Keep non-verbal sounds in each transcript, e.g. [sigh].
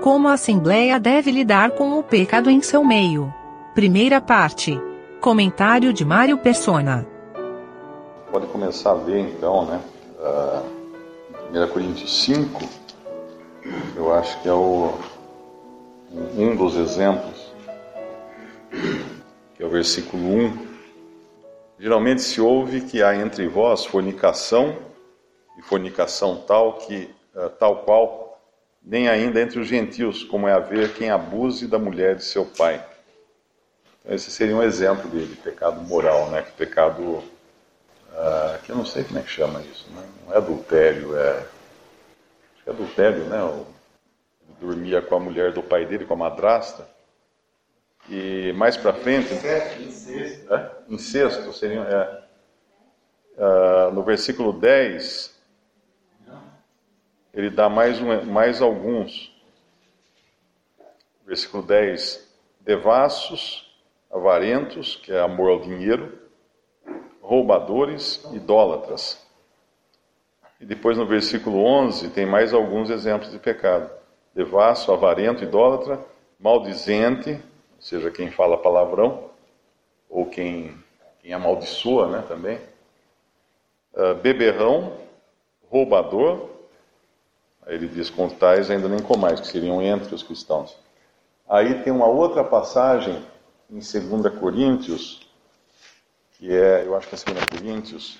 Como a Assembleia deve lidar com o pecado em seu meio. Primeira parte. Comentário de Mário Persona. Pode começar a ler então, né? Uh, 1 Coríntios 5, eu acho que é o, um dos exemplos, que é o versículo 1. Geralmente se ouve que há entre vós fornicação, e fornicação tal que uh, tal qual nem ainda entre os gentios, como é haver quem abuse da mulher de seu pai. Então, esse seria um exemplo de, de pecado moral, né? Que pecado uh, que eu não sei como é que chama isso, né? não é adultério, é acho que é adultério, né? O, dormia com a mulher do pai dele, com a madrasta. E mais para frente. Incesto. É? Incesto seria. É, uh, no versículo 10, ele dá mais, um, mais alguns. Versículo 10: devassos, avarentos, que é amor ao dinheiro, roubadores, idólatras. E depois no versículo 11 tem mais alguns exemplos de pecado: devasso, avarento, idólatra, maldizente, ou seja, quem fala palavrão, ou quem, quem amaldiçoa né, também, uh, beberrão, roubador, Ele diz: com tais ainda nem com mais, que seriam entre os cristãos. Aí tem uma outra passagem em 2 Coríntios, que é, eu acho que é 2 Coríntios,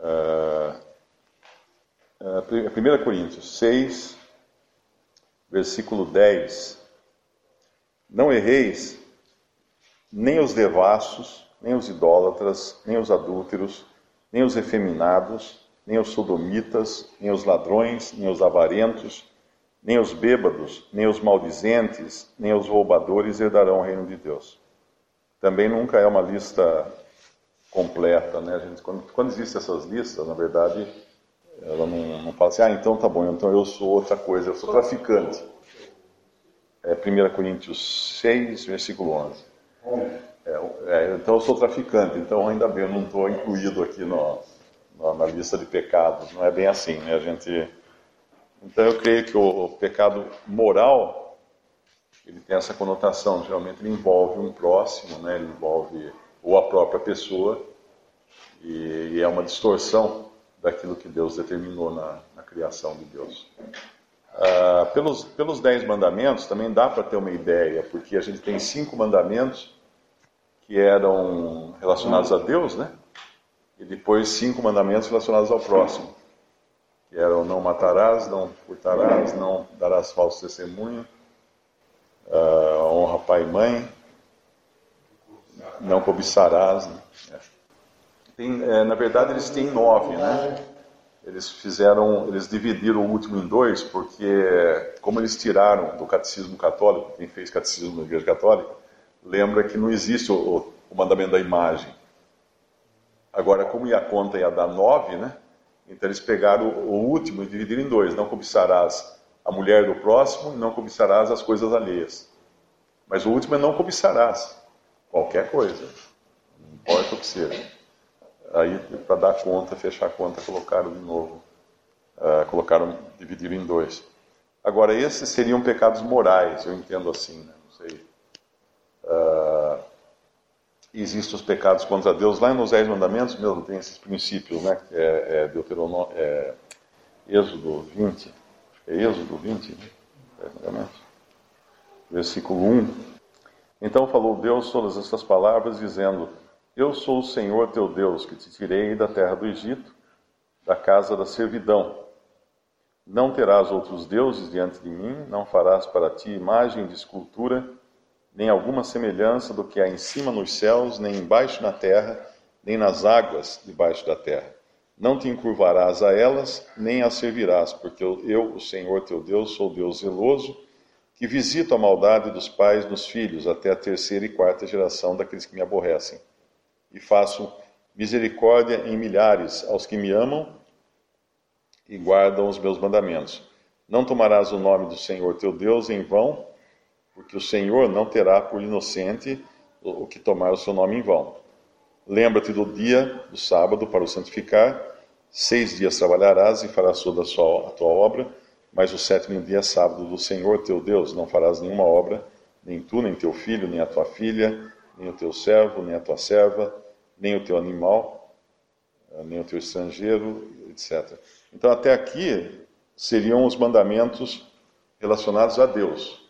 uh, uh, 1 Coríntios 6, versículo 10. Não erreis, nem os devassos, nem os idólatras, nem os adúlteros, nem os efeminados, nem os sodomitas, nem os ladrões, nem os avarentos, nem os bêbados, nem os maldizentes, nem os roubadores herdarão o reino de Deus. Também nunca é uma lista completa, né? Gente, quando, quando existem essas listas, na verdade, ela não, não fala assim, ah, então tá bom, então eu sou outra coisa, eu sou traficante. É 1 Coríntios 6, versículo 11. É, é, então eu sou traficante, então ainda bem, eu não estou incluído aqui no, na lista de pecados. Não é bem assim, né? A gente. Então eu creio que o pecado moral ele tem essa conotação. Geralmente ele envolve um próximo, né? Ele envolve ou a própria pessoa e, e é uma distorção daquilo que Deus determinou na, na criação de Deus. Ah, pelos, pelos dez mandamentos também dá para ter uma ideia, porque a gente tem cinco mandamentos que eram relacionados a Deus, né? E depois cinco mandamentos relacionados ao próximo, que eram não matarás, não furtarás, não darás falso testemunho, uh, honra pai e mãe, não cobiçarás. Né? Tem, é, na verdade, eles têm nove, né? Eles fizeram, eles dividiram o último em dois, porque como eles tiraram do catecismo católico, quem fez catecismo na Igreja Católica, lembra que não existe o, o mandamento da imagem. Agora, como a conta ia dar nove, né? Então eles pegaram o último e dividiram em dois. Não cobiçarás a mulher do próximo e não cobiçarás as coisas alheias. Mas o último é não cobiçarás qualquer coisa, não importa o que seja. Aí, para dar conta, fechar a conta, colocaram de novo, uh, colocaram, dividiram em dois. Agora, esses seriam pecados morais, eu entendo assim, né? não sei. Uh, existem os pecados contra Deus. Lá nos Dez Mandamentos mesmo tem esses princípios, né? É, é Deuteronômio, é, Êxodo 20. É Êxodo 20, né? Mandamentos. Versículo 1. Então falou Deus todas essas palavras, dizendo: Eu sou o Senhor teu Deus, que te tirei da terra do Egito, da casa da servidão. Não terás outros deuses diante de mim, não farás para ti imagem de escultura nem alguma semelhança do que há em cima nos céus, nem embaixo na terra, nem nas águas debaixo da terra. Não te encurvarás a elas, nem as servirás, porque eu, o Senhor teu Deus, sou Deus zeloso, que visito a maldade dos pais nos filhos, até a terceira e quarta geração daqueles que me aborrecem. E faço misericórdia em milhares aos que me amam e guardam os meus mandamentos. Não tomarás o nome do Senhor teu Deus em vão, porque o Senhor não terá por inocente o que tomar o seu nome em vão. Lembra-te do dia do sábado para o santificar. Seis dias trabalharás e farás toda a, sua, a tua obra, Mas o sétimo dia é sábado do Senhor teu Deus, não farás nenhuma obra, nem tu, nem teu filho, nem a tua filha, nem o teu servo, nem a tua serva, nem o teu animal, eh, nem o teu estrangeiro, etc. Então, até aqui seriam os mandamentos relacionados a Deus.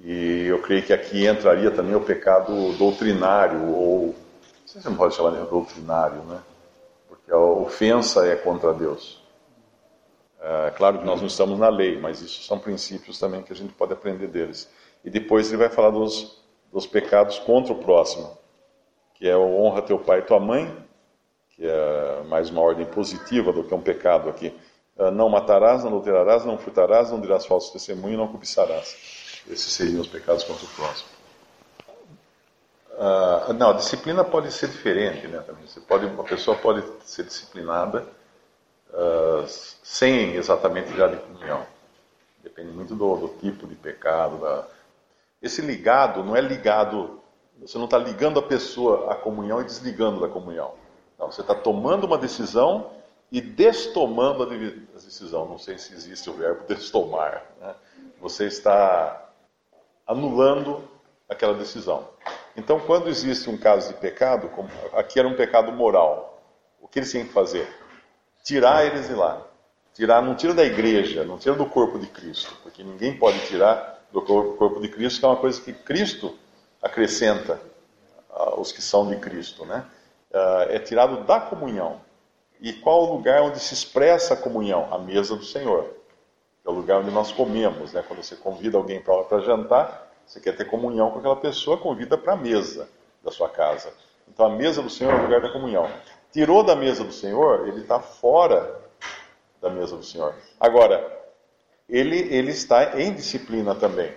E eu creio que aqui entraria também o pecado doutrinário, ou. Não sei se não pode chamar de doutrinário, né? Porque a ofensa é contra Deus. É claro que nós não estamos na lei, mas isso são princípios também que a gente pode aprender deles. E depois ele vai falar dos, dos pecados contra o próximo, que é o honra teu pai e tua mãe, que é mais uma ordem positiva do que um pecado aqui. É, não matarás, não adulterarás, não furtarás, não dirás falso testemunho, não cobiçarás. Esses seriam os pecados contra o próximo. Uh, não, a disciplina pode ser diferente, né? Também. Você pode, uma pessoa pode ser disciplinada uh, sem exatamente já de comunhão. Depende muito do, do tipo de pecado, da, esse ligado não é ligado, você não está ligando a pessoa à comunhão e desligando da comunhão. Não, você está tomando uma decisão e destomando a decisão. Não sei se existe o verbo destomar. Né? Você está anulando aquela decisão. Então, quando existe um caso de pecado, como aqui era um pecado moral, o que eles têm que fazer? Tirar eles de lá. Tirar, não tira da igreja, não tira do corpo de Cristo, porque ninguém pode tirar do corpo de Cristo, que é uma coisa que Cristo acrescenta aos que são de Cristo, né? Ah, é tirado da comunhão. E qual o lugar onde se expressa a comunhão? A mesa do Senhor. É o lugar onde nós comemos, né? Quando você convida alguém para jantar, você quer ter comunhão com aquela pessoa, convida para a mesa da sua casa. Então a mesa do Senhor é o lugar da comunhão. Tirou da mesa do Senhor, ele está fora da mesa do Senhor. Agora, ele, ele está em disciplina também.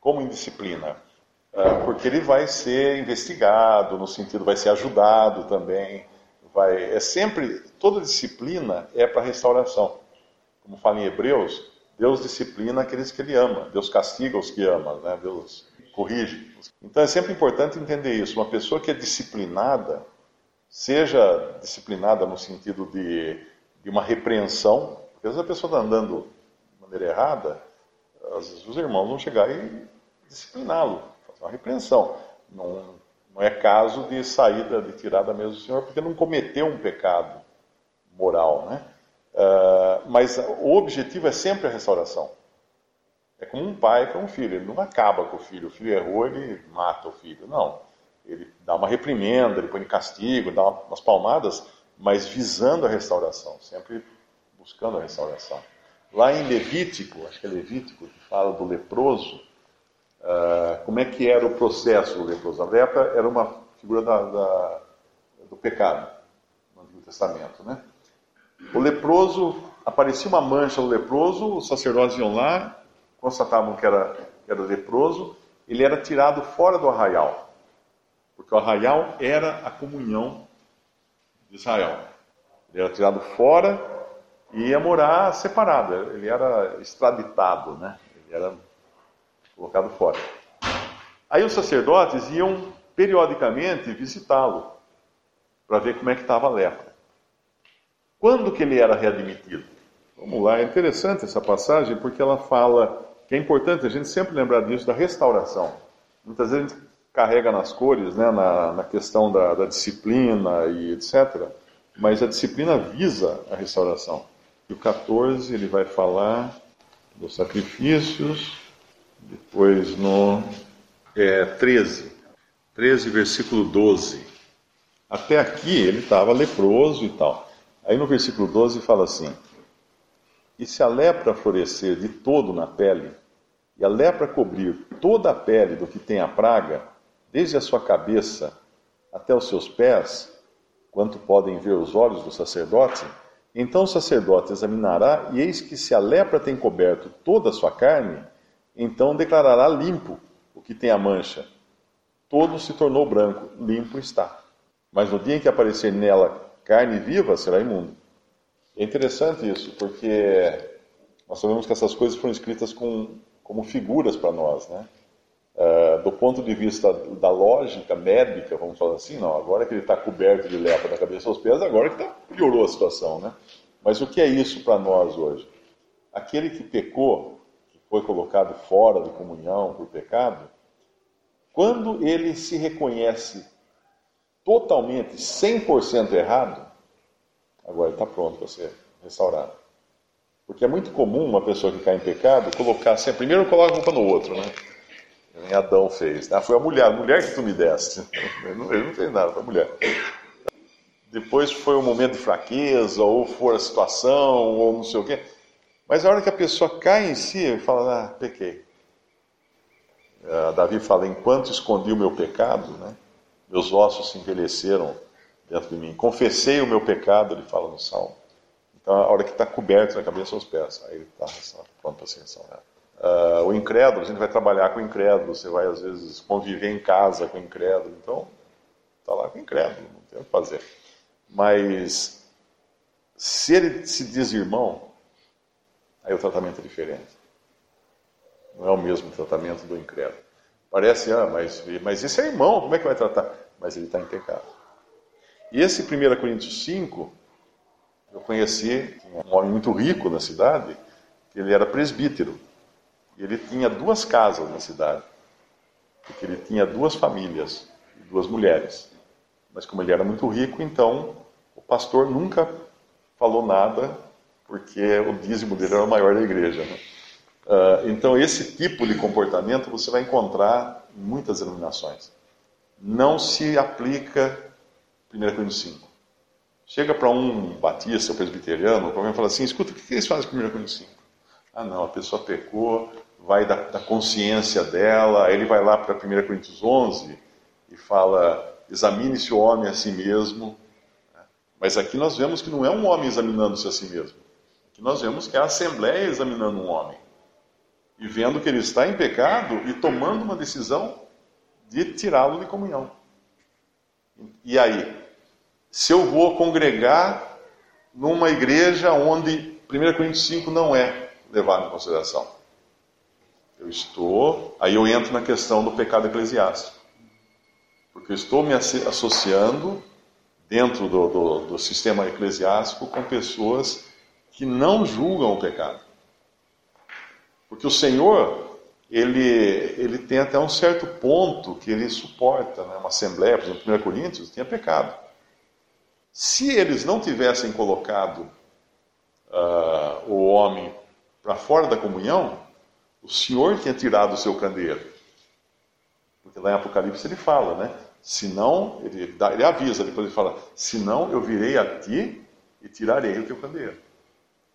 Como em disciplina? Ah, porque ele vai ser investigado, no sentido, vai ser ajudado também. Vai, é sempre, toda disciplina é para restauração. Como fala em Hebreus, Deus disciplina aqueles que Ele ama, Deus castiga os que ama, né? Deus corrige. Então é sempre importante entender isso. Uma pessoa que é disciplinada, seja disciplinada no sentido de, de uma repreensão, porque às vezes a pessoa está andando maneira errada, às vezes os irmãos vão chegar e discipliná-lo, fazer uma repreensão. Não, não é caso de saída, de tirar da mesa do Senhor, porque não cometeu um pecado moral, né? Uh, mas o objetivo é sempre a restauração. É como um pai com um filho, ele não acaba com o filho. O filho errou, ele mata o filho. Não. Ele dá uma reprimenda, ele põe em castigo, dá umas palmadas, mas visando a restauração, sempre buscando a restauração. Lá em Levítico, acho que é Levítico, que fala do leproso, uh, como é que era o processo do leproso? A lepra era uma figura da, da, do pecado no Antigo Testamento. Né? O leproso, aparecia uma mancha no leproso, os sacerdotes iam lá, constatavam que era, que era leproso, ele era tirado fora do arraial, porque o arraial era a comunhão de Israel. Ele era tirado fora e ia morar separado. Ele era extraditado, né? Ele era colocado fora. Aí os sacerdotes iam periodicamente visitá-lo para ver como é que estava a lepra. Quando que ele era readmitido? Vamos lá, é interessante essa passagem porque ela fala que é importante a gente sempre lembrar disso da restauração. Muitas vezes a gente carrega nas cores, né, na, na questão da, da disciplina e etc. Mas a disciplina visa a restauração. E o 14 ele vai falar dos sacrifícios, depois no é, 13, 13, versículo 12. Até aqui ele estava leproso e tal. Aí no versículo 12 fala assim: E se a lepra florescer de todo na pele, e a lepra cobrir toda a pele do que tem a praga, desde a sua cabeça até os seus pés, quanto podem ver os olhos do sacerdote, então o sacerdote examinará, e eis que se a lepra tem coberto toda a sua carne, então declarará limpo o que tem a mancha. Todo se tornou branco, limpo está. Mas no dia em que aparecer nela carne viva, será imundo. É interessante isso, porque nós sabemos que essas coisas foram escritas com, como figuras para nós, né? Uh, do ponto de vista da lógica médica, vamos falar assim, não, agora que ele está coberto de lepra da cabeça aos pés, agora que tá, piorou a situação, né? Mas o que é isso para nós hoje? aquele que pecou, que foi colocado fora de comunhão por pecado, quando ele se reconhece totalmente, 100% errado, agora está pronto para ser restaurado. Porque é muito comum uma pessoa que cai em pecado colocar assim, primeiro coloca a no outro, né? Nem Adão fez. Ah, foi a mulher, a mulher que tu me deste. [laughs] Ele não, ele não fez nada, foi a mulher. Depois foi um momento de fraqueza, ou foi a situação, ou não sei o quê. Mas a hora que a pessoa cai em si, ele fala, ah, pequei. Uh, Davi fala, enquanto escondi o meu pecado, né, meus ossos se envelheceram dentro de mim. Confessei o meu pecado, ele fala no Salmo. Então, a hora que está coberto na cabeça aos pés, aí ele está pronto para ser restaurado. Uh, o incrédulo, a gente vai trabalhar com o incrédulo, você vai às vezes conviver em casa com o incrédulo, então está lá com o incrédulo, não tem o que fazer. Mas se ele se diz irmão, aí o tratamento é diferente. Não é o mesmo tratamento do incrédulo. Parece, ah, mas, mas esse é irmão, como é que vai tratar? Mas ele está em pecado. E esse 1 Coríntios 5, eu conheci um homem muito rico na cidade, ele era presbítero. E ele tinha duas casas na cidade, porque ele tinha duas famílias e duas mulheres. Mas como ele era muito rico, então o pastor nunca falou nada, porque o dízimo dele era o maior da igreja. Né? Uh, então esse tipo de comportamento você vai encontrar em muitas denominações. Não se aplica 1 Coríntios 5. Chega para um batista ou presbiteriano, alguém fala assim, escuta, o que eles fazem com 1 Coríntios 5? Ah não, a pessoa pecou, vai da, da consciência dela, aí ele vai lá para 1 Coríntios 11 e fala: examine-se o homem a si mesmo. Mas aqui nós vemos que não é um homem examinando-se a si mesmo. Aqui nós vemos que é a Assembleia examinando um homem. E vendo que ele está em pecado e tomando uma decisão de tirá-lo de comunhão. E aí? Se eu vou congregar numa igreja onde 1 Coríntios 5 não é levado em consideração. Eu estou. Aí eu entro na questão do pecado eclesiástico. Porque eu estou me associando dentro do, do, do sistema eclesiástico com pessoas que não julgam o pecado. Porque o Senhor, ele, ele tem até um certo ponto que ele suporta. Né? Uma assembleia, por exemplo, 1 Coríntios, tinha pecado. Se eles não tivessem colocado uh, o homem para fora da comunhão, o Senhor tinha tirado o seu candeeiro. Porque lá em Apocalipse ele fala, né? Senão, ele, dá, ele avisa, depois ele fala: Senão eu virei a ti e tirarei o teu candeeiro.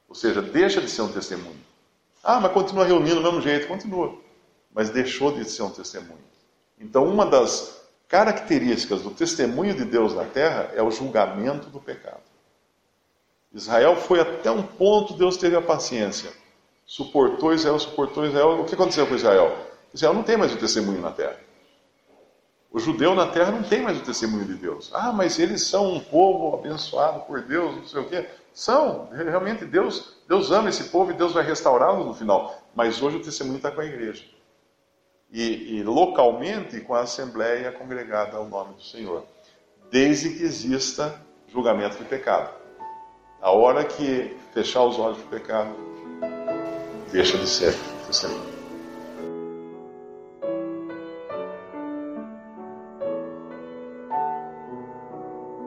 Ou seja, deixa de ser um testemunho. Ah, mas continua reunindo do mesmo jeito. Continua. Mas deixou de ser um testemunho. Então, uma das características do testemunho de Deus na terra é o julgamento do pecado. Israel foi até um ponto, Deus teve a paciência suportou Israel, suportou Israel. O que aconteceu com Israel? Israel não tem mais o testemunho na terra. O judeu na terra não tem mais o testemunho de Deus. Ah, mas eles são um povo abençoado por Deus, não sei o quê. São, realmente Deus, Deus ama esse povo e Deus vai restaurá-lo no final. Mas hoje o testemunho está com a igreja. E, e localmente com a assembleia congregada ao nome do Senhor. Desde que exista julgamento de pecado. A hora que fechar os olhos para o pecado, deixa de ser testemunho.